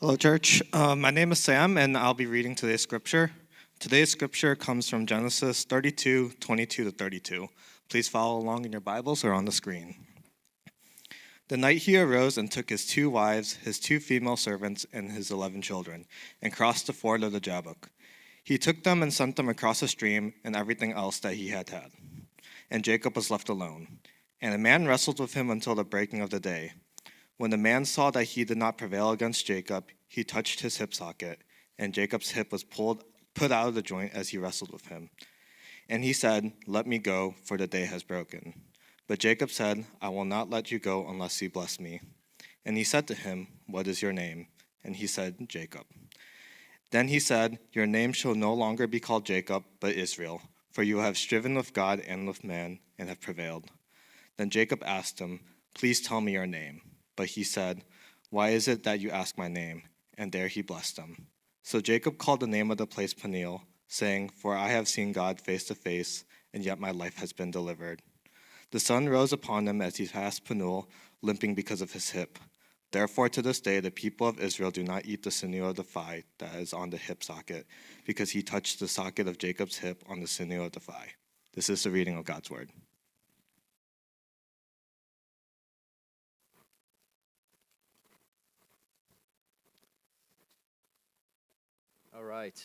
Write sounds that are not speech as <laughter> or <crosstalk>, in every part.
Hello, church. Uh, my name is Sam, and I'll be reading today's scripture. Today's scripture comes from Genesis 32 22 to 32. Please follow along in your Bibles or on the screen. The night he arose and took his two wives, his two female servants, and his eleven children, and crossed the ford of the Jabbok. He took them and sent them across the stream and everything else that he had had. And Jacob was left alone. And a man wrestled with him until the breaking of the day. When the man saw that he did not prevail against Jacob, he touched his hip socket, and Jacob's hip was pulled, put out of the joint as he wrestled with him. And he said, Let me go, for the day has broken. But Jacob said, I will not let you go unless you bless me. And he said to him, What is your name? And he said, Jacob. Then he said, Your name shall no longer be called Jacob, but Israel, for you have striven with God and with man, and have prevailed. Then Jacob asked him, Please tell me your name. But he said, Why is it that you ask my name? And there he blessed him. So Jacob called the name of the place Peniel, saying, For I have seen God face to face, and yet my life has been delivered. The sun rose upon him as he passed Peniel, limping because of his hip. Therefore, to this day, the people of Israel do not eat the sinew of the thigh that is on the hip socket, because he touched the socket of Jacob's hip on the sinew of the thigh. This is the reading of God's word. Right.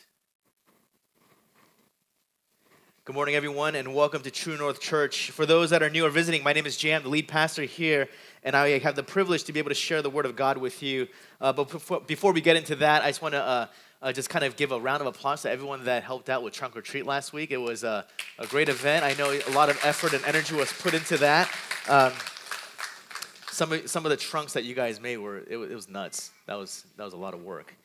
Good morning, everyone, and welcome to True North Church. For those that are new or visiting, my name is Jay, the lead pastor here, and I have the privilege to be able to share the Word of God with you. Uh, but before, before, we get into that, I just want to uh, uh, just kind of give a round of applause to everyone that helped out with Trunk or Treat last week. It was a, great event. I know a lot of effort and energy was put into that. Um, some of, some of the trunks that you guys made were it, it was nuts. That was that was a lot of work.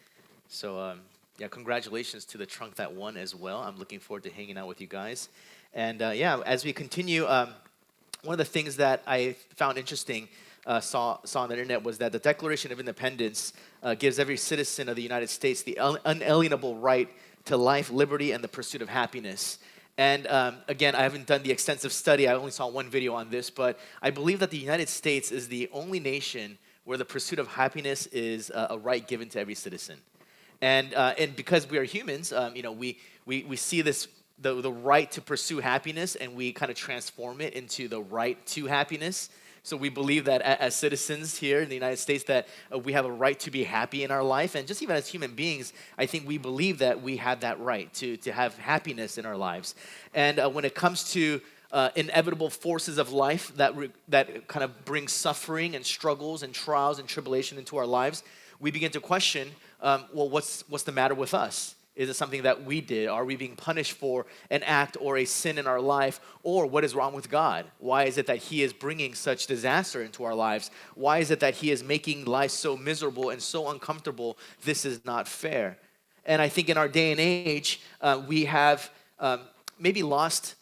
So um, yeah, congratulations to the trunk that won as well. I'm looking forward to hanging out with you guys. And uh, yeah, as we continue, um, one of the things that I found interesting, uh, saw, saw on the internet, was that the Declaration of Independence uh, gives every citizen of the United States the unalienable right to life, liberty, and the pursuit of happiness. And um, again, I haven't done the extensive study, I only saw one video on this, but I believe that the United States is the only nation where the pursuit of happiness is a right given to every citizen. And, uh, and because we are humans, um, you know, we, we, we see this, the, the right to pursue happiness and we kind of transform it into the right to happiness. So we believe that as citizens here in the United States that uh, we have a right to be happy in our life. And just even as human beings, I think we believe that we have that right to, to have happiness in our lives. And uh, when it comes to uh, inevitable forces of life that, re- that kind of bring suffering and struggles and trials and tribulation into our lives, we begin to question um, well, what's, what's the matter with us? Is it something that we did? Are we being punished for an act or a sin in our life? Or what is wrong with God? Why is it that He is bringing such disaster into our lives? Why is it that He is making life so miserable and so uncomfortable? This is not fair. And I think in our day and age, uh, we have um, maybe lost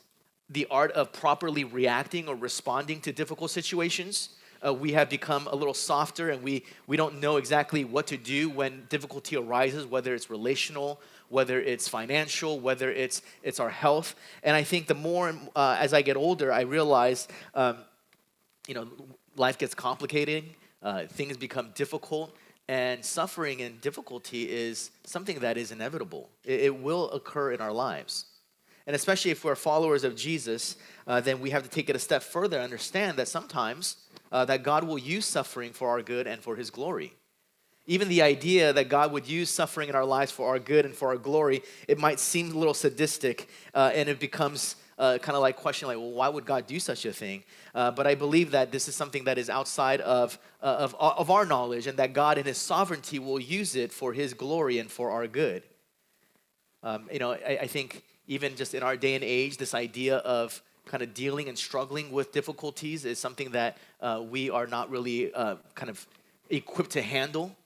the art of properly reacting or responding to difficult situations uh, we have become a little softer and we, we don't know exactly what to do when difficulty arises, whether it's relational, whether it's financial, whether it's, it's our health. And I think the more, uh, as I get older, I realize, um, you know, life gets complicated, uh, things become difficult, and suffering and difficulty is something that is inevitable. It, it will occur in our lives. And especially if we're followers of Jesus, uh, then we have to take it a step further and understand that sometimes uh, that God will use suffering for our good and for his glory. Even the idea that God would use suffering in our lives for our good and for our glory, it might seem a little sadistic uh, and it becomes uh, kind of like questioning, like, well, why would God do such a thing? Uh, but I believe that this is something that is outside of, uh, of, of our knowledge and that God in his sovereignty will use it for his glory and for our good. Um, you know, I, I think even just in our day and age, this idea of kind of dealing and struggling with difficulties is something that uh, we are not really uh, kind of equipped to handle.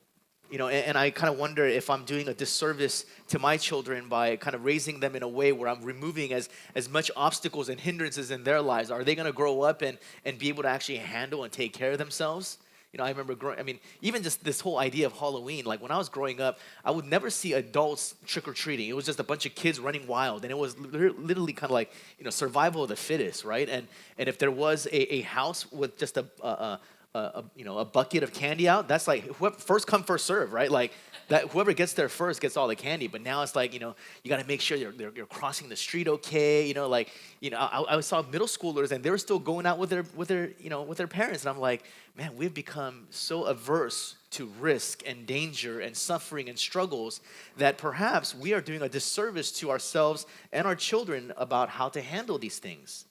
You know, and, and I kind of wonder if I'm doing a disservice to my children by kind of raising them in a way where I'm removing as, as much obstacles and hindrances in their lives. Are they going to grow up and, and be able to actually handle and take care of themselves? You know, I remember growing, I mean, even just this whole idea of Halloween, like when I was growing up, I would never see adults trick or treating. It was just a bunch of kids running wild. And it was literally kind of like, you know, survival of the fittest, right? And, and if there was a, a house with just a, a, a, a, you know a bucket of candy out, that's like whoever, first come first serve, right? Like that whoever gets there first gets all the candy. But now it's like you know you got to make sure you're, you're, you're, crossing the street okay. You know like you know I, I saw middle schoolers and they were still going out with their with their you know with their parents, and I'm like, man, we've become so averse to risk and danger and suffering and struggles that perhaps we are doing a disservice to ourselves and our children about how to handle these things.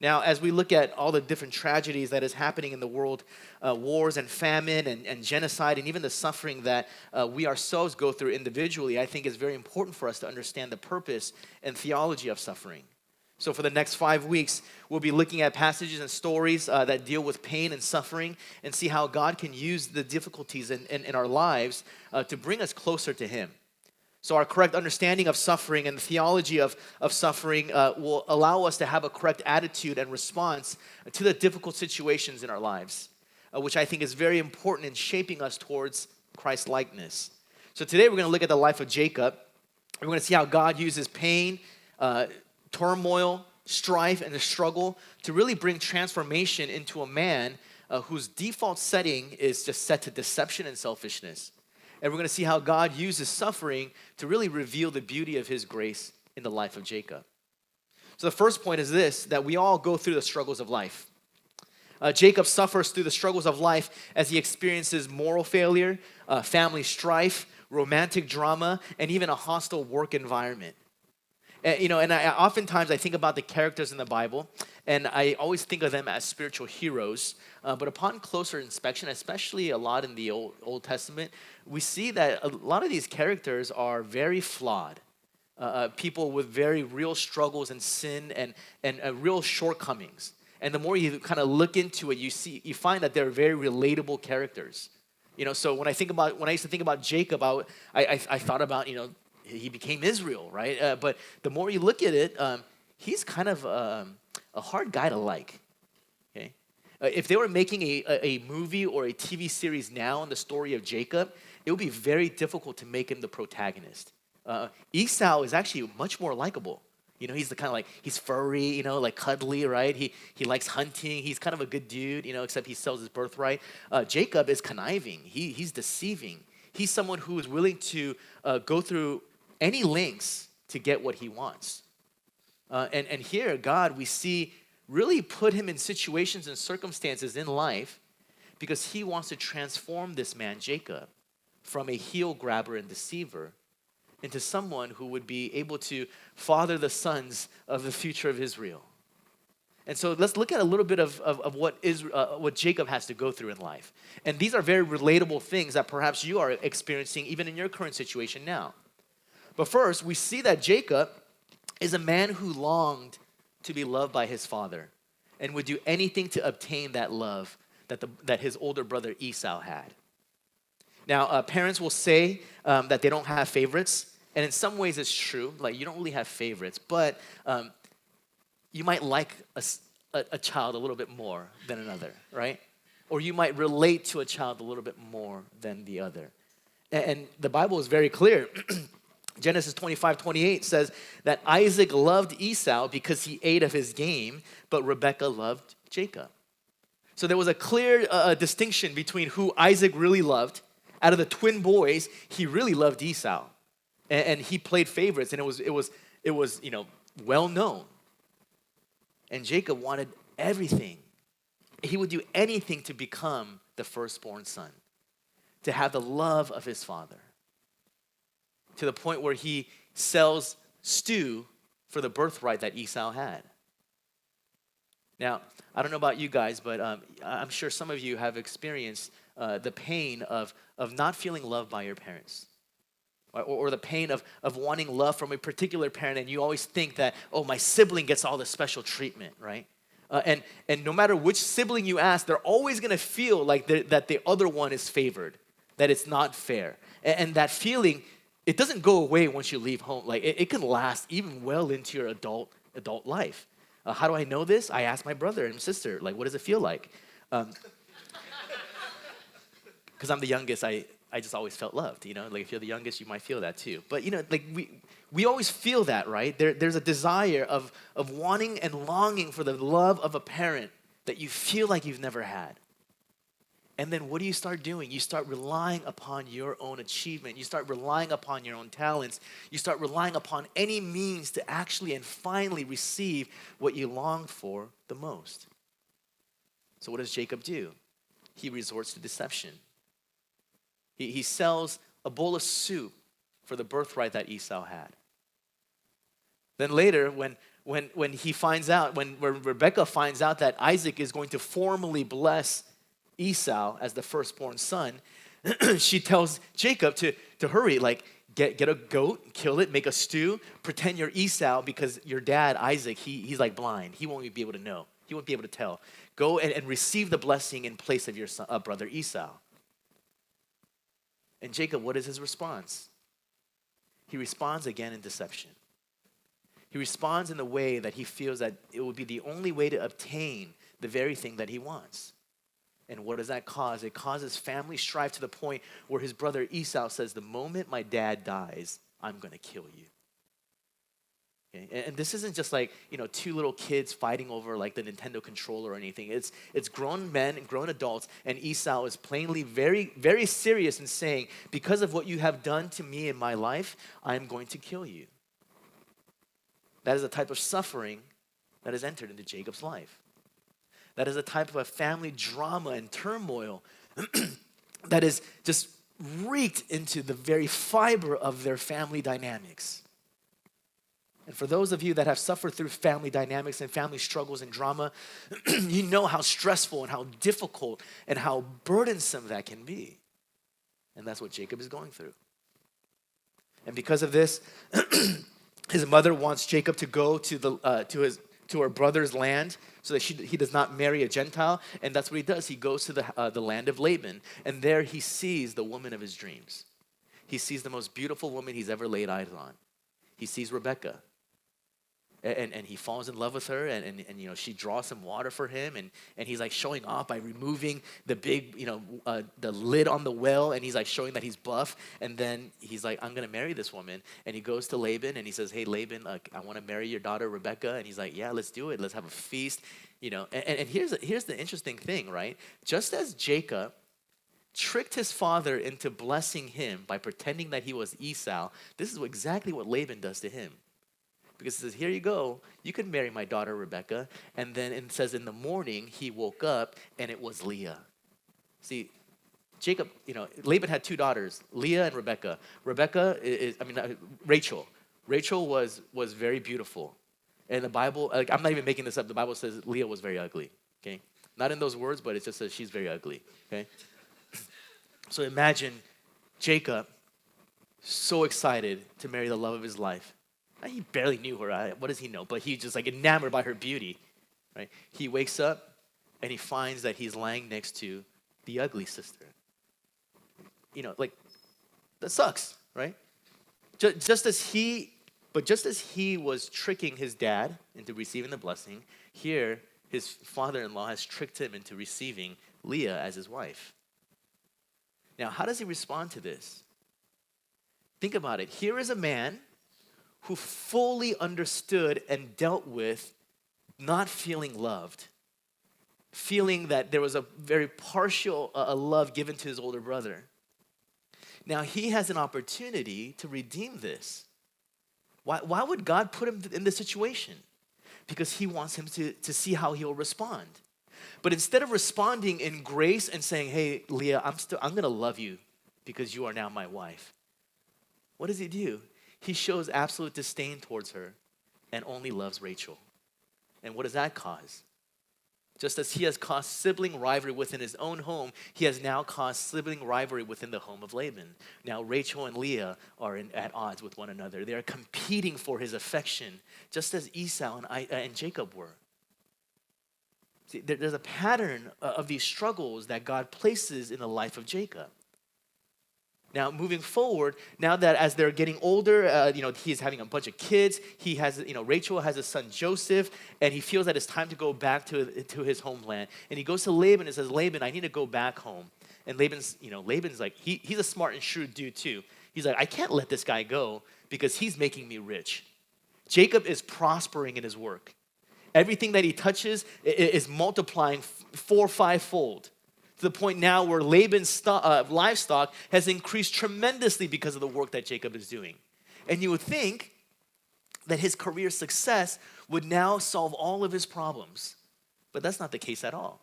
Now, as we look at all the different tragedies that is happening in the world, uh, wars and famine and, and, genocide, and even the suffering that uh, we ourselves go through individually, I think is very important for us to understand the purpose and theology of suffering. So, for the next five weeks, we'll be looking at passages and stories uh, that deal with pain and suffering and see how God can use the difficulties in, in, in our lives uh, to bring us closer to Him. So, our correct understanding of suffering and the theology of, of suffering uh, will allow us to have a correct attitude and response to the difficult situations in our lives, uh, which I think is very important in shaping us towards Christ likeness. So, today we're going to look at the life of Jacob. We're going to see how God uses pain, uh, turmoil, strife, and the struggle to really bring transformation into a man uh, whose default setting is just set to deception and selfishness. And we're going to see how God uses suffering to really reveal the beauty of his grace in the life of Jacob. So, the first point is this that we all go through the struggles of life. Uh, Jacob suffers through the struggles of life as he experiences moral failure, uh, family strife, romantic drama, and even a hostile work environment. And, you know, and I, oftentimes I think about the characters in the Bible, and I always think of them as spiritual heroes. Uh, but upon closer inspection, especially a lot in the Old, Old Testament, we see that a lot of these characters are very flawed. Uh, uh, people with very real struggles and sin and, and uh, real shortcomings. And the more you kind of look into it, you see, you find that they're very relatable characters. You know, so when I think about, when I used to think about Jacob, I, I, I thought about, you know, he became Israel, right? Uh, but the more you look at it, um, he's kind of um, a hard guy to like. Uh, if they were making a, a, a, movie or a TV series now on the story of Jacob, it would be very difficult to make him the protagonist. Uh, Esau is actually much more likable. You know, he's the kind of like he's furry, you know, like cuddly, right? He he likes hunting. He's kind of a good dude, you know, except he sells his birthright. Uh, Jacob is conniving. He he's deceiving. He's someone who is willing to uh, go through any lengths to get what he wants. Uh, and, and here, God, we see really put him in situations and circumstances in life because he wants to transform this man, Jacob, from a heel grabber and deceiver into someone who would be able to father the sons of the future of Israel. And so let's look at a little bit of, of, of what, Israel, uh, what Jacob has to go through in life. And these are very relatable things that perhaps you are experiencing even in your current situation now. But first, we see that Jacob is a man who longed to be loved by his father and would do anything to obtain that love that, the, that his older brother Esau had. Now, uh, parents will say um, that they don't have favorites, and in some ways it's true. Like, you don't really have favorites, but um, you might like a, a, a child a little bit more than another, right? Or you might relate to a child a little bit more than the other. And, and the Bible is very clear <clears throat> Genesis 25, 28 says that Isaac loved Esau because he ate of his game, but Rebekah loved Jacob. So there was a clear uh, distinction between who Isaac really loved. Out of the twin boys, he really loved Esau. And, and he played favorites, and it was, it, was, it was, you know, well known. And Jacob wanted everything. He would do anything to become the firstborn son, to have the love of his father to the point where he sells stew for the birthright that Esau had. Now, I don't know about you guys, but um, I'm sure some of you have experienced uh, the pain of, of not feeling loved by your parents. Or, or, the pain of, of wanting love from a particular parent, and you always think that, oh, my sibling gets all the special treatment, right? Uh, and, and no matter which sibling you ask, they're always gonna feel like that the other one is favored, that it's not fair. And, and that feeling it doesn't go away once you leave home. Like it, it can last even well into your adult adult life. Uh, how do I know this? I asked my brother and sister, like, what does it feel like? Because um, <laughs> I'm the youngest, I, I just always felt loved, you know? Like, if you're the youngest, you might feel that too. But, you know, like, we, we always feel that, right? There, there's a desire of, of wanting and longing for the love of a parent that you feel like you've never had. And then what do you start doing? You start relying upon your own achievement. You start relying upon your own talents. You start relying upon any means to actually and finally receive what you long for the most. So, what does Jacob do? He resorts to deception. He, he sells a bowl of soup for the birthright that Esau had. Then later, when, when, when he finds out, when, when Rebecca finds out that Isaac is going to formally bless Esau as the firstborn son, <clears throat> she tells Jacob to, to hurry, like, get, get a goat, kill it, make a stew, pretend you're Esau because your dad, Isaac, he, he's like blind. He won't be able to know, he won't be able to tell. Go and, and receive the blessing in place of your son, uh, brother Esau. And Jacob, what is his response? He responds again in deception. He responds in the way that he feels that it would be the only way to obtain the very thing that he wants. And what does that cause? It causes family strife to the point where his brother Esau says, The moment my dad dies, I'm going to kill you. And this isn't just like, you know, two little kids fighting over like the Nintendo controller or anything. It's, it's grown men and grown adults, and Esau is plainly very, very serious in saying, Because of what you have done to me in my life, I'm going to kill you. That is a type of suffering that has entered into Jacob's life. That is a type of a family drama and turmoil <clears throat> that is just reeked into the very fiber of their family dynamics. And for those of you that have suffered through family dynamics and family struggles and drama, <clears throat> you know how stressful and how difficult and how burdensome that can be. And that's what Jacob is going through. And because of this, <clears throat> his mother wants Jacob to go to, the, uh, to, his, to her brother's land so that she, he does not marry a Gentile. And that's what he does. He goes to the, uh, the land of Laban, and there he sees the woman of his dreams. He sees the most beautiful woman he's ever laid eyes on. He sees Rebecca and, and he falls in love with her and, and, and, you know she draws some water for him and, and he's like showing off by removing the big you know uh, the lid on the well and he's like showing that he's buff. And then he's like i'm gonna marry this woman. And he goes to laban and he says hey laban uh, i want to marry your daughter rebecca. And he's like yeah let's do it. Let's have a feast you know. And, and here's, here's the interesting thing right? Just as jacob tricked his father into blessing him by pretending that he was esau this is exactly what laban does to him because it says, Here you go, you can marry my daughter Rebecca. And then it says, In the morning, he woke up and it was Leah. See, Jacob, you know, Laban had two daughters, Leah and Rebecca. Rebecca is, I mean, uh, Rachel. Rachel was, was very beautiful. And the Bible, like, I'm not even making this up. The Bible says Leah was very ugly, okay? Not in those words, but it just says she's very ugly, okay? So imagine Jacob so excited to marry the love of his life. He barely knew her. What does he know? But he's just like enamored by her beauty. Right? He wakes up and he finds that he's lying next to the ugly sister. You know, like that sucks, right? Just, just as he, but just as he was tricking his dad into receiving the blessing, here his father-in-law has tricked him into receiving Leah as his wife. Now, how does he respond to this? Think about it. Here is a man who fully understood and dealt with not feeling loved, feeling that there was a very partial uh, love given to his older brother. Now he has an opportunity to redeem this. Why, why would God put him in this situation? Because he wants him to, to see how he'll respond. But instead of responding in grace and saying, Hey, Leah, I'm, still, I'm gonna love you because you are now my wife, what does he do? He shows absolute disdain towards her and only loves Rachel. And what does that cause? Just as he has caused sibling rivalry within his own home, he has now caused sibling rivalry within the home of Laban. Now, Rachel and Leah are in, at odds with one another. They are competing for his affection, just as Esau and, I, uh, and Jacob were. See, there's a pattern uh, of these struggles that God places in the life of Jacob. Now, moving forward, now that as they're getting older, uh, you know, he's having a bunch of kids. He has, you know, Rachel has a son Joseph, and he feels that it's time to go back to, to his homeland. And he goes to Laban and says, Laban, I need to go back home. And Laban's, you know, Laban's like, he, he's a smart and shrewd dude too. He's like, I can't let this guy go because he's making me rich. Jacob is prospering in his work. Everything that he touches is multiplying four, five fold. To the point now where Laban's sto- uh, livestock has increased tremendously because of the work that Jacob is doing. And you would think that his career success would now solve all of his problems. But that's not the case at all.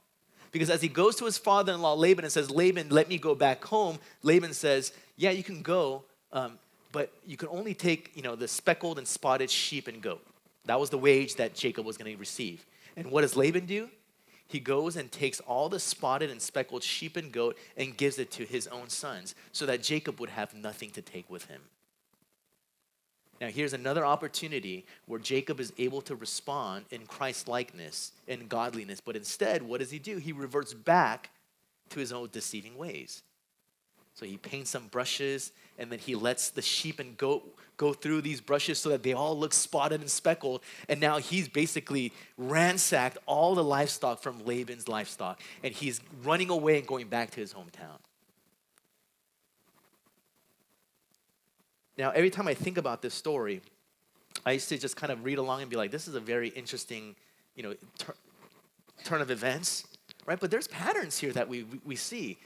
Because as he goes to his father in law, Laban, and says, Laban, let me go back home, Laban says, Yeah, you can go, um, but you can only take you know, the speckled and spotted sheep and goat. That was the wage that Jacob was going to receive. And what does Laban do? He goes and takes all the spotted and speckled sheep and goat and gives it to his own sons so that Jacob would have nothing to take with him. Now, here's another opportunity where Jacob is able to respond in Christ likeness and godliness, but instead, what does he do? He reverts back to his own deceiving ways. So he paints some brushes and then he lets the sheep and goat go through these brushes so that they all look spotted and speckled. And now he's basically ransacked all the livestock from Laban's livestock and he's running away and going back to his hometown. Now, every time I think about this story, I used to just kind of read along and be like, this is a very interesting, you know, tur- turn of events, right? But there's patterns here that we, we see.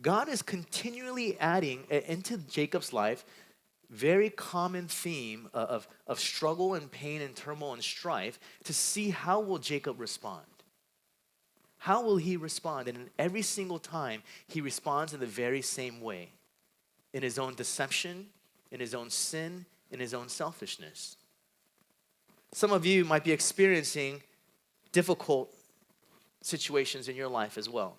God is continually adding into Jacob's life very common theme of, of struggle and pain and turmoil and strife to see how will Jacob respond. How will he respond? And every single time he responds in the very same way in his own deception, in his own sin, in his own selfishness. Some of you might be experiencing difficult situations in your life as well.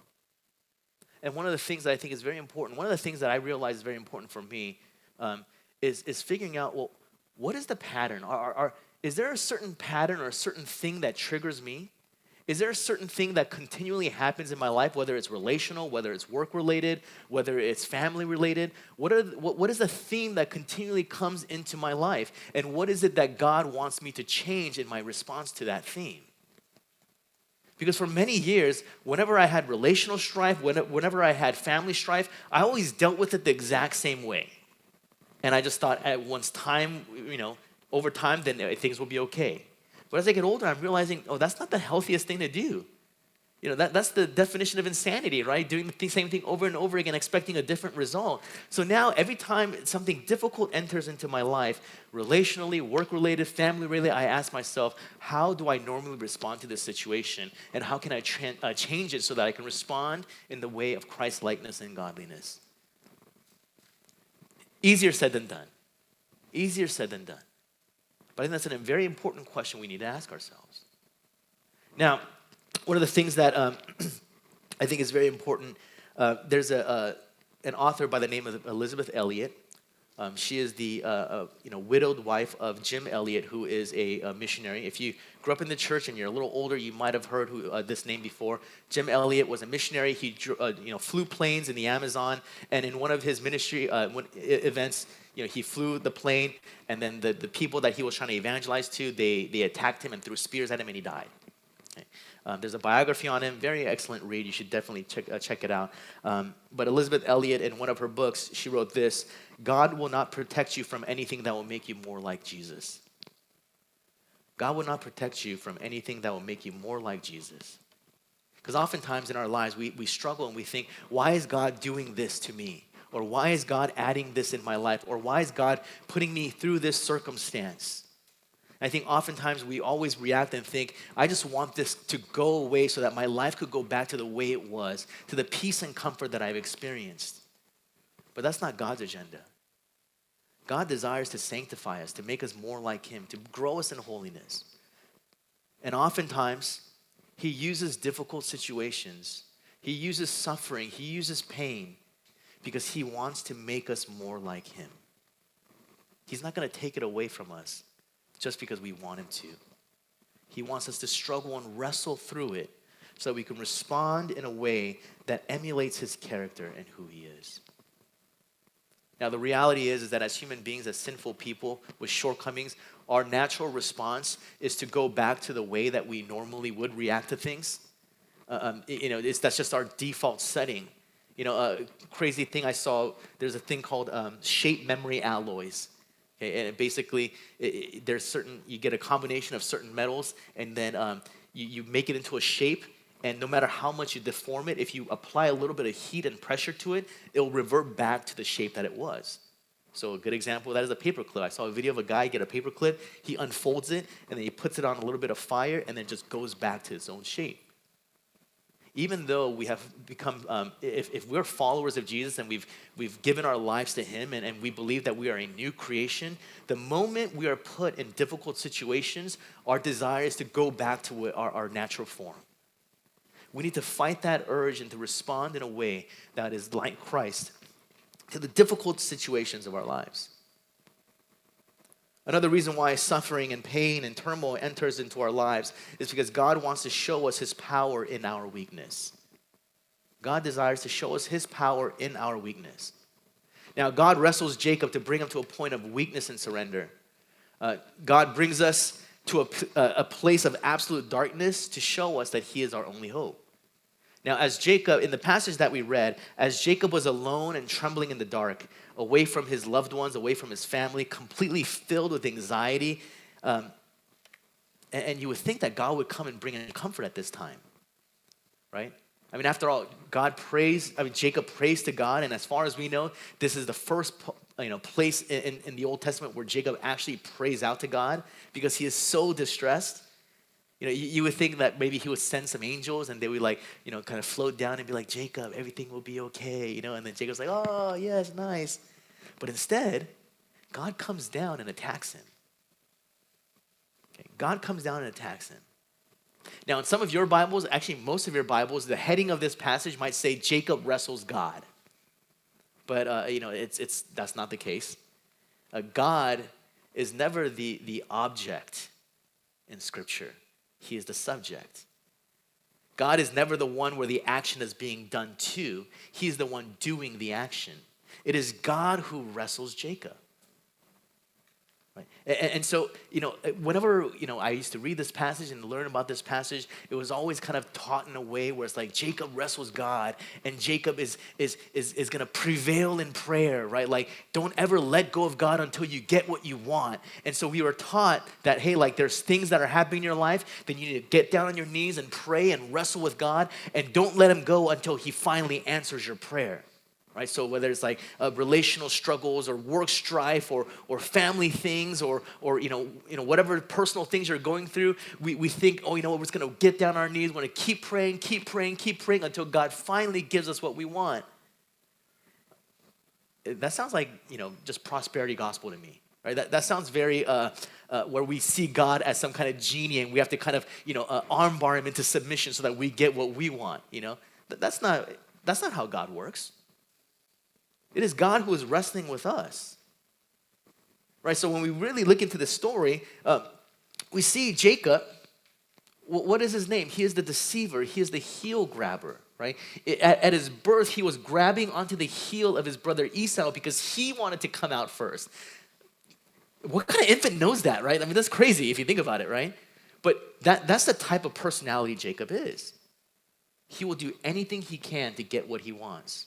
And one of the things that I think is very important, one of the things that I realize is very important for me um, is, is figuring out well, what is the pattern? Are, are, are, is there a certain pattern or a certain thing that triggers me? Is there a certain thing that continually happens in my life, whether it's relational, whether it's work related, whether it's family related? What, are, what, what is the theme that continually comes into my life? And what is it that God wants me to change in my response to that theme? Because for many years, whenever I had relational strife, whenever I had family strife, I always dealt with it the exact same way. And I just thought at once time, you know, over time, then things will be okay. But as I get older, I'm realizing, oh, that's not the healthiest thing to do. You know, that, that's the definition of insanity, right? Doing the same thing over and over again, expecting a different result. So now, every time something difficult enters into my life, relationally, work related, family related, I ask myself, how do I normally respond to this situation? And how can I uh, change it so that I can respond in the way of Christ likeness and godliness? Easier said than done. Easier said than done. But I think that's a very important question we need to ask ourselves. Now, one of the things that um, <clears throat> I think is very important, uh, there's a, an author by the name of Elisabeth Elliot. Um, she is the uh, uh, you know, widowed wife of Jim Elliot, who is a, a, missionary. If you grew up in the church and you're a little older, you might have heard who, uh, this name before. Jim Elliot was a missionary. He uh, you know, flew planes in the Amazon, and in one of his ministry uh, events, you know, he flew the plane, and then the, the people that he was trying to evangelize to, they, they attacked him and threw spears at him, and he died. Um, there's a biography on him, very excellent read. You should definitely check, uh, check it out. Um, but Elisabeth Elliot, in one of her books, she wrote this God will not protect you from anything that will make you more like Jesus. God will not protect you from anything that will make you more like Jesus. Because oftentimes in our lives, we, we struggle and we think, why is God doing this to me? Or why is God adding this in my life? Or why is God putting me through this circumstance? I think oftentimes we always react and think, I just want this to go away so that my life could go back to the way it was, to the peace and comfort that I've experienced. But that's not God's agenda. God desires to sanctify us, to make us more like Him, to grow us in holiness. And oftentimes, He uses difficult situations, He uses suffering, He uses pain because He wants to make us more like Him. He's not going to take it away from us just because we want Him to. He wants us to struggle and wrestle through it so that we can respond in a way that emulates His character and who He is. Now, the reality is, is that as human beings, as sinful people with shortcomings, our natural response is to go back to the way that we normally would react to things. Uh, um, you know, that's just our default setting. You know, a crazy thing I saw, there's a thing called um, shape memory alloys. Okay, and basically, it, it, there's certain, you get a combination of certain metals, and then um, you, you make it into a shape, And no matter how much you deform it, if you apply a little bit of heat and pressure to it, it'll revert back to the shape that it was. So a good example of that is a paper clip. I saw a video of a guy get a paper clip, he unfolds it, and then he puts it on a little bit of fire, and then just goes back to its own shape. Even though we have become, um, if, if we're followers of Jesus and we've, we've given our lives to Him and, and we believe that we are a new creation, the moment we are put in difficult situations, our desire is to go back to our, our natural form. We need to fight that urge and to respond in a way that is like Christ to the difficult situations of our lives. Another reason why suffering and pain and turmoil enters into our lives is because God wants to show us his power in our weakness. God desires to show us his power in our weakness. Now, God wrestles Jacob to bring him to a point of weakness and surrender. Uh, God brings us to a, a place of absolute darkness to show us that he is our only hope. Now, as Jacob, in the passage that we read, as Jacob was alone and trembling in the dark, away from his loved ones, away from his family, completely filled with anxiety, um, and, and you would think that God would come and bring him comfort at this time, right? I mean, after all, God prays, I mean, Jacob prays to God, and as far as we know, this is the first you know, place in, in the Old Testament where Jacob actually prays out to God because he is so distressed. You know, you, you, would think that maybe he would send some angels and they would like, you know, kind of float down and be like, Jacob, everything will be okay, you know, and then Jacob's like, oh, yes, nice. But instead, God comes down and attacks him. Okay, God comes down and attacks him. Now, in some of your Bibles, actually, most of your Bibles, the heading of this passage might say Jacob wrestles God. But, uh, you know, it's, it's, that's not the case. Uh, God is never the, the object in Scripture. He is the subject. God is never the one where the action is being done to, He's the one doing the action. It is God who wrestles Jacob. And, and, so, you know, uh, whenever, you know, I used to read this passage and learn about this passage, it was always kind of taught in a way where it's like Jacob wrestles God and Jacob is, is, is, is going to prevail in prayer, right? Like, don't ever let go of God until you get what you want. And so we were taught that, hey, like, there's things that are happening in your life, then you need to get down on your knees and pray and wrestle with God and don't let him go until he finally answers your prayer right? So whether it's like uh, relational struggles or work strife or, or family things or, or you, know, you know, whatever personal things you're going through, we, we think, oh, you know what, we're just going to get down our knees, we're going to keep praying, keep praying, keep praying until God finally gives us what we want. That sounds like, you know, just prosperity gospel to me. Right? That, that sounds very uh, uh, where we see God as some kind of genie and we have to kind of, you know, uh, armbar him into submission so that we get what we want, you know? That's not, that's not how God works. It is God who is wrestling with us. Right? So when we really look into the story, uh, we see Jacob. What is his name? He is the deceiver, he is the heel grabber. Right? At, at his birth, he was grabbing onto the heel of his brother Esau because he wanted to come out first. What kind of infant knows that, right? I mean, that's crazy if you think about it, right? But that, that's the type of personality Jacob is. He will do anything he can to get what he wants.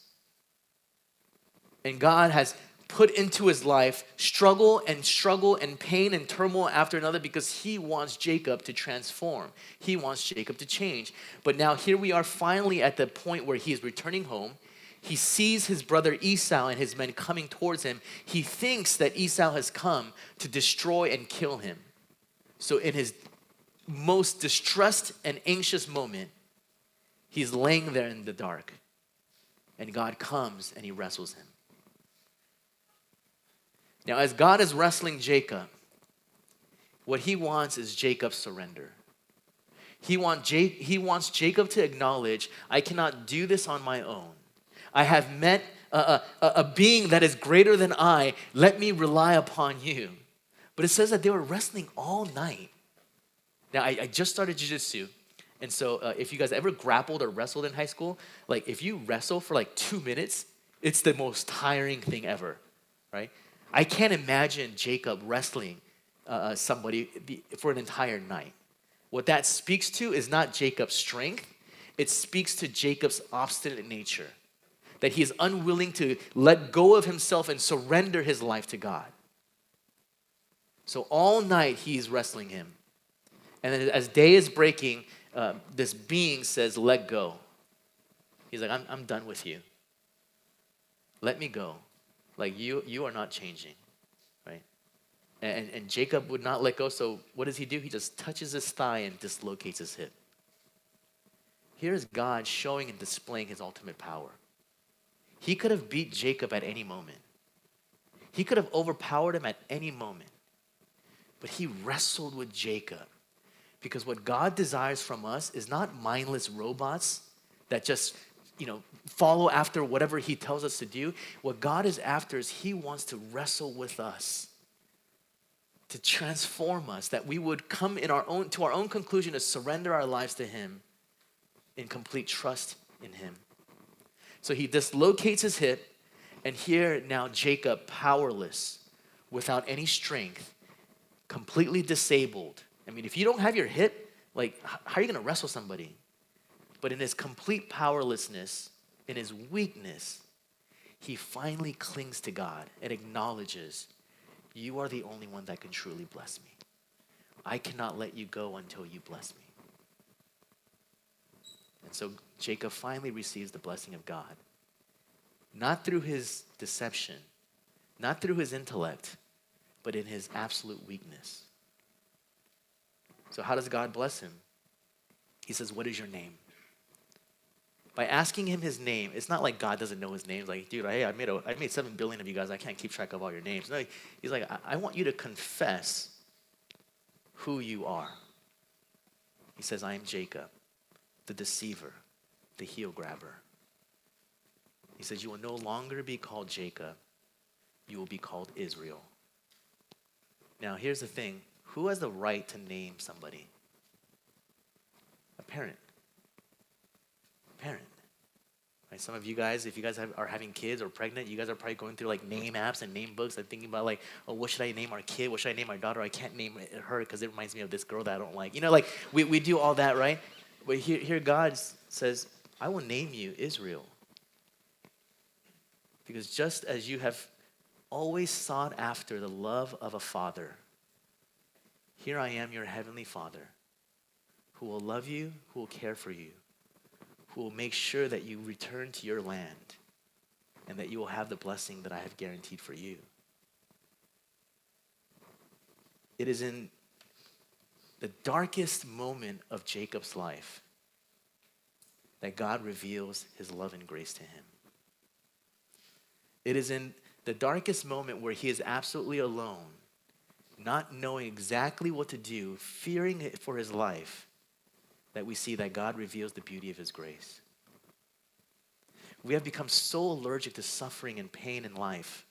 And God has put into his life struggle and struggle and pain and turmoil after another because he wants Jacob to transform. He wants Jacob to change. But now here we are finally at the point where he is returning home. He sees his brother Esau and his men coming towards him. He thinks that Esau has come to destroy and kill him. So, in his most distressed and anxious moment, he's laying there in the dark. And God comes and he wrestles him. Now, as God is wrestling Jacob, what he wants is Jacob's surrender. He, want he wants Jacob to acknowledge, I cannot do this on my own. I have met a, a, a being that is greater than I. Let me rely upon you. But it says that they were wrestling all night. Now, I, I just started jujitsu. And so, uh, if you guys ever grappled or wrestled in high school, like if you wrestle for like two minutes, it's the most tiring thing ever, right? I can't imagine Jacob wrestling uh, uh somebody for an entire night. What that speaks to is not Jacob's strength, it speaks to Jacob's obstinate nature. That he is unwilling to let go of himself and surrender his life to God. So all night he's wrestling him. And then as day is breaking, uh, this being says, Let go. He's like, I'm, I'm done with you. Let me go. Like, you, you are not changing, right? And, and Jacob would not let go, so what does he do? He just touches his thigh and dislocates his hip. Here's God showing and displaying his ultimate power. He could have beat Jacob at any moment. He could have overpowered him at any moment. But he wrestled with Jacob because what God desires from us is not mindless robots that just, you know, follow after whatever he tells us to do. What God is after is he wants to wrestle with us. To transform us, that we would come in our own to our own conclusion to surrender our lives to Him in complete trust in Him. So he dislocates his hip, and here now Jacob, powerless, without any strength, completely disabled. I mean, if you don't have your hip, like, how are you going to wrestle somebody? But in his complete powerlessness, in his weakness, he finally clings to God and acknowledges, You are the only one that can truly bless me. I cannot let you go until you bless me. And so Jacob finally receives the blessing of God. Not through his deception, not through his intellect, but in his absolute weakness. So, how does God bless him? He says, What is your name? By asking him his name, it's not like God doesn't know his name. like, dude, hey, I made, a, I made seven billion of you guys. I can't keep track of all your names. No, he's like, I, I want you to confess who you are. He says, I am Jacob, the deceiver, the heel grabber. He says, You will no longer be called Jacob, you will be called Israel. Now, here's the thing who has the right to name somebody? A parent. Parent. Right? Some of you guys, if you guys have, are having kids or pregnant, you guys are probably going through like name apps and name books and thinking about like, oh, what should I name our kid? What should I name our daughter? I can't name her because it reminds me of this girl that I don't like. You know, like we, we do all that, right? But here, here God says, I will name you Israel. Because just as you have always sought after the love of a father, here I am, your heavenly Father, who will love you, who will care for you, who will make sure that you return to your land and that you will have the blessing that I have guaranteed for you. It is in the darkest moment of Jacob's life that God reveals his love and grace to him. It is in the darkest moment where he is absolutely alone not knowing exactly what to do, fearing for his life, that we see that God reveals the beauty of his grace. We have become so allergic to suffering and pain in life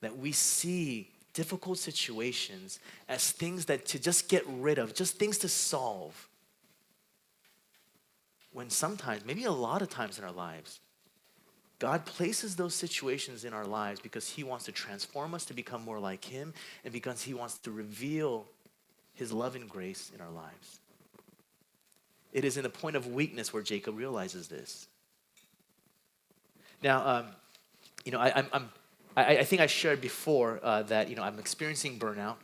that we see difficult situations as things that to just get rid of, just things to solve. When sometimes, maybe a lot of times in our lives, God places those situations in our lives because He wants to transform us to become more like Him and because He wants to reveal His love and grace in our lives. It is in the point of weakness where Jacob realizes this. Now, um, you know, I, I'm, I'm I, I, think I shared before uh, that you know I'm experiencing burnout,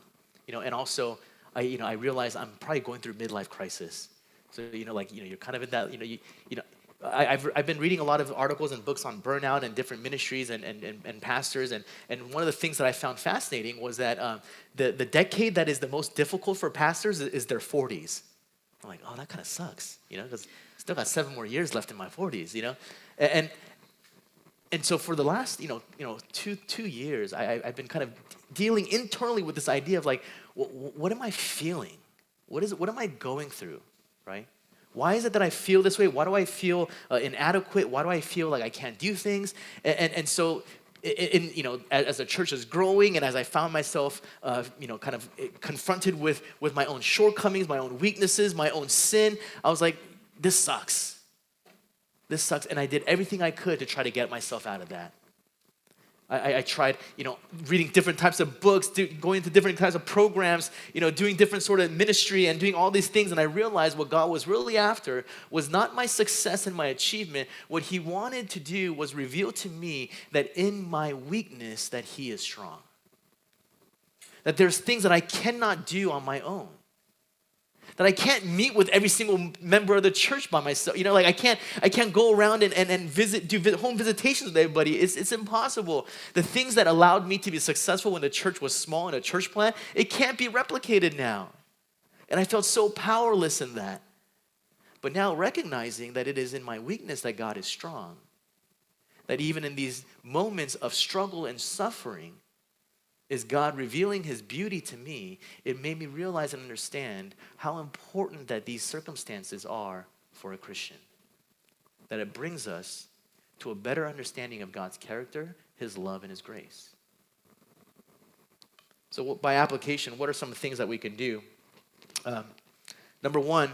you know, and also I you know I realize I'm probably going through midlife crisis. So you know, like you know, you're kind of in that you know you you know I, have I've been reading a lot of articles and books on burnout and different ministries and, and, and, and pastors. And, and one of the things that I found fascinating was that um, the, the decade that is the most difficult for pastors is, is their 40s. I'm like, oh, that kind of sucks, you know, because I still got seven more years left in my 40s, you know? And, and so for the last, you know, you know two, two years, I, I've been kind of dealing internally with this idea of like, what, what am I feeling? What, is, what am I going through, right? Why is it that I feel this way? Why do I feel uh, inadequate? Why do I feel like I can't do things? And, and, and so, in, you know, as, the church is growing and as I found myself, uh, you know, kind of eh, confronted with, with my own shortcomings, my own weaknesses, my own sin, I was like, this sucks. This sucks. And I did everything I could to try to get myself out of that. I, I, tried, you know, reading different types of books, do, going to different types of programs, you know, doing different sort of ministry and doing all these things. And I realized what God was really after was not my success and my achievement. What He wanted to do was reveal to me that in my weakness, that He is strong. That there's things that I cannot do on my own. That I can't meet with every single member of the church by myself. You know, like I can't, I can't go around and, and, and visit, do home visitations with everybody. It's, it's impossible. The things that allowed me to be successful when the church was small in a church plant, it can't be replicated now. And I felt so powerless in that. But now recognizing that it is in my weakness that God is strong. That even in these moments of struggle and suffering, is God revealing His beauty to me, it made me realize and understand how important that these circumstances are for a Christian. That it brings us to a better understanding of God's character, His love, and His grace. So, by application, what are some things that we can do? Um, number one,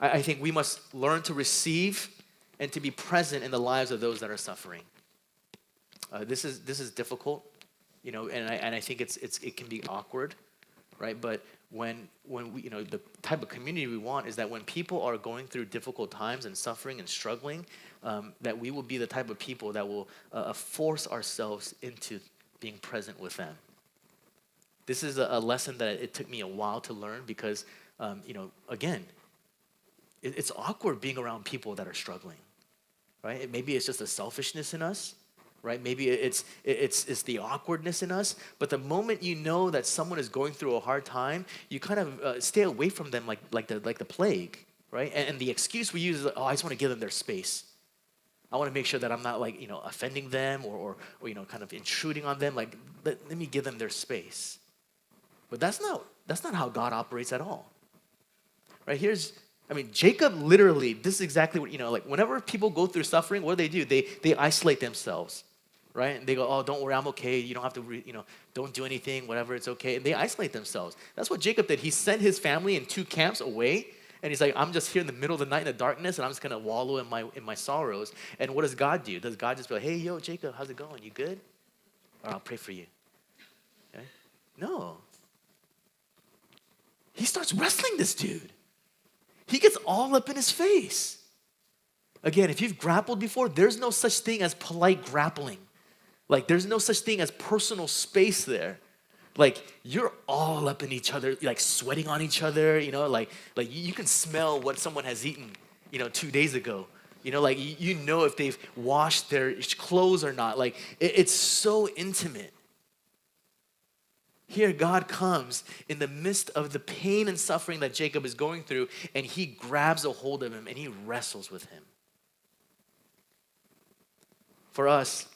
I, I think we must learn to receive and to be present in the lives of those that are suffering. Uh, this, is, this is difficult you know, and I, and I think it's, it's, it can be awkward, right? But when, when we, you know, the type of community we want is that when people are going through difficult times and suffering and struggling, um, that we will be the type of people that will uh, uh force ourselves into being present with them. This is a, a, lesson that it took me a while to learn because, um, you know, again, it, it's awkward being around people that are struggling, right? Maybe it's just a selfishness in us right? Maybe it's, it's, it's the awkwardness in us, but the moment you know that someone is going through a hard time, you kind of uh, stay away from them like, like, the, like the plague, right? And, and the excuse we use is, oh, I just want to give them their space. I want to make sure that I'm not like, you know, offending them or, or, or you know, kind of intruding on them. Like, let, let me give them their space. But that's not, that's not how God operates at all. Right? Here's, I mean, Jacob literally, this is exactly what, you know, like whenever people go through suffering, what do they do? They, they isolate themselves right? And they go, oh, don't worry, I'm okay. You don't have to, re- you know, don't do anything, whatever, it's okay. And they isolate themselves. That's what Jacob did. He sent his family in two camps away. And he's like, I'm just here in the middle of the night in the darkness, and I'm just gonna wallow in my in my sorrows. And what does God do? Does God just like, hey, yo, Jacob, how's it going? You good? Or I'll pray for you. Okay? No. He starts wrestling this dude. He gets all up in his face. Again, if you've grappled before, there's no such thing as polite grappling. Like, there's no such thing as personal space there. Like, you're all up in each other, like sweating on each other, you know, like, like you can smell what someone has eaten, you know, two days ago. You know, like, you know if they've washed their clothes or not. Like, it, it's so intimate. Here, God comes in the midst of the pain and suffering that Jacob is going through, and he grabs a hold of him and he wrestles with him. For us,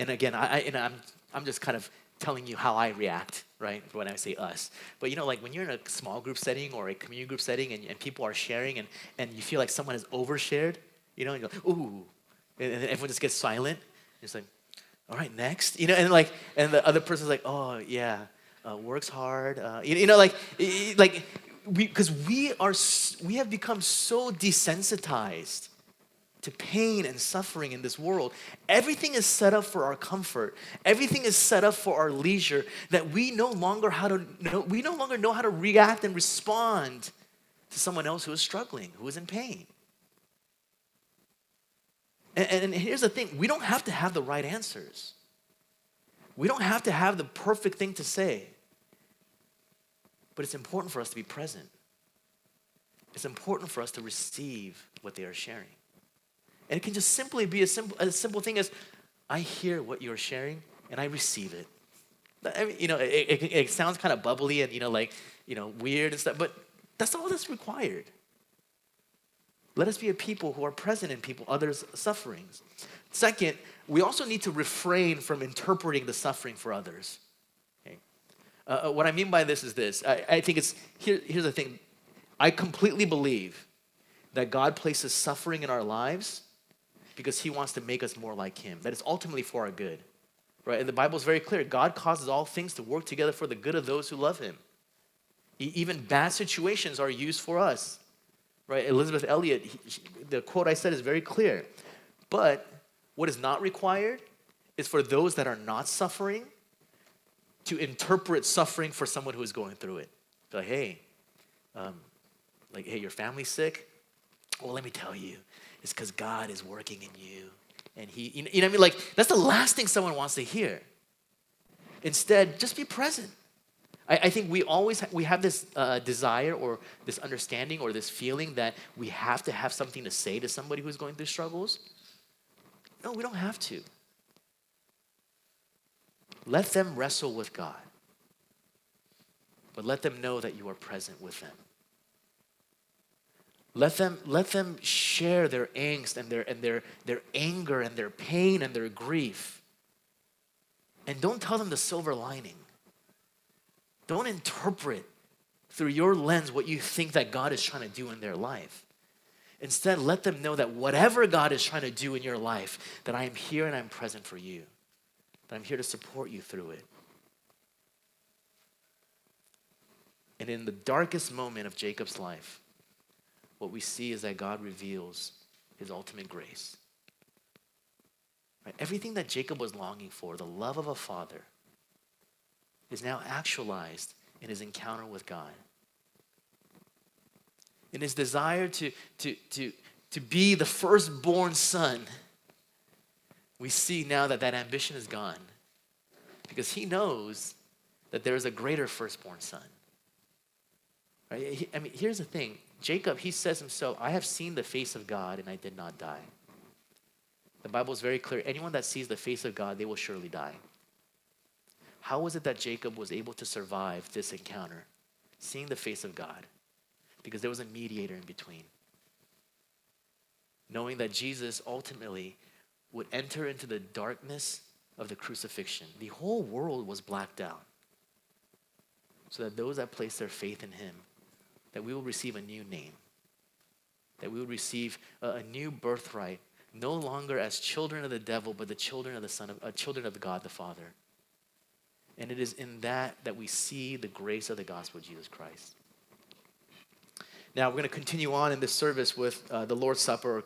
and again, I, I and I'm I'm just kind of telling you how I react, right? When I say us. But you know, like when you're in a small group setting or a community group setting and, and people are sharing and, and you feel like someone has overshared, you know, and you're like, ooh, and, and everyone just gets silent. It's like, all right, next. You know, and like, and the other person's like, oh yeah, uh, works hard. Uh, you, you know, like, like, we, because we are, we have become so desensitized to pain and suffering in this world. Everything is set up for our comfort. Everything is set up for our leisure that we no longer how to know, we no longer know how to react and respond to someone else who is struggling, who is in pain. And, and here's the thing, we don't have to have the right answers. We don't have to have the perfect thing to say. But it's important for us to be present. It's important for us to receive what they are sharing. And it can just simply be a simple, a simple thing as I hear what you're sharing and I receive it. I mean, you know, it, it, it sounds kind of bubbly and, you know, like, you know, weird and stuff, but that's all that's required. Let us be a people who are present in people, others' sufferings. Second, we also need to refrain from interpreting the suffering for others. Okay? Uh, uh what I mean by this is this I, I think it's here, here's the thing I completely believe that God places suffering in our lives because he wants to make us more like him. That is ultimately for our good. Right? And the Bible is very clear. God causes all things to work together for the good of those who love him. Even bad situations are used for us. Right? Elisabeth Elliot, he, the quote I said is very clear. But what is not required is for those that are not suffering to interpret suffering for someone who is going through it. Like, hey, um, like, hey, your family's sick. Well, let me tell you, it's because God is working in you. And He, you know, what I mean? Like, that's the last thing someone wants to hear. Instead, just be present. I, I think we always ha- we have this uh, desire or this understanding or this feeling that we have to have something to say to somebody who's going through struggles. No, we don't have to. Let them wrestle with God, but let them know that you are present with them. Let them, let them share their angst and their, and their, their anger and their pain and their grief. And don't tell them the silver lining. Don't interpret through your lens what you think that God is trying to do in their life. Instead, let them know that whatever God is trying to do in your life, that I am here and I'm present for you, that I'm here to support you through it. And in the darkest moment of Jacob's life, what we see is that God reveals his ultimate grace. Right? Everything that Jacob was longing for, the love of a father, is now actualized in his encounter with God. In his desire to, to, to, to be the firstborn son, we see now that that ambition is gone because he knows that there is a greater firstborn son. Right? I mean, here's the thing Jacob, he says himself, I have seen the face of God and I did not die. The Bible is very clear. Anyone that sees the face of God, they will surely die. How was it that Jacob was able to survive this encounter, seeing the face of God? Because there was a mediator in between. Knowing that Jesus ultimately would enter into the darkness of the crucifixion. The whole world was blacked out. So that those that place their faith in him that we will receive a new name, that we will receive a, a new birthright, no longer as children of the devil, but the children of the Son of uh, children of God the Father. And it is in that that we see the grace of the gospel of Jesus Christ. Now we're going to continue on in this service with uh, the Lord's Supper,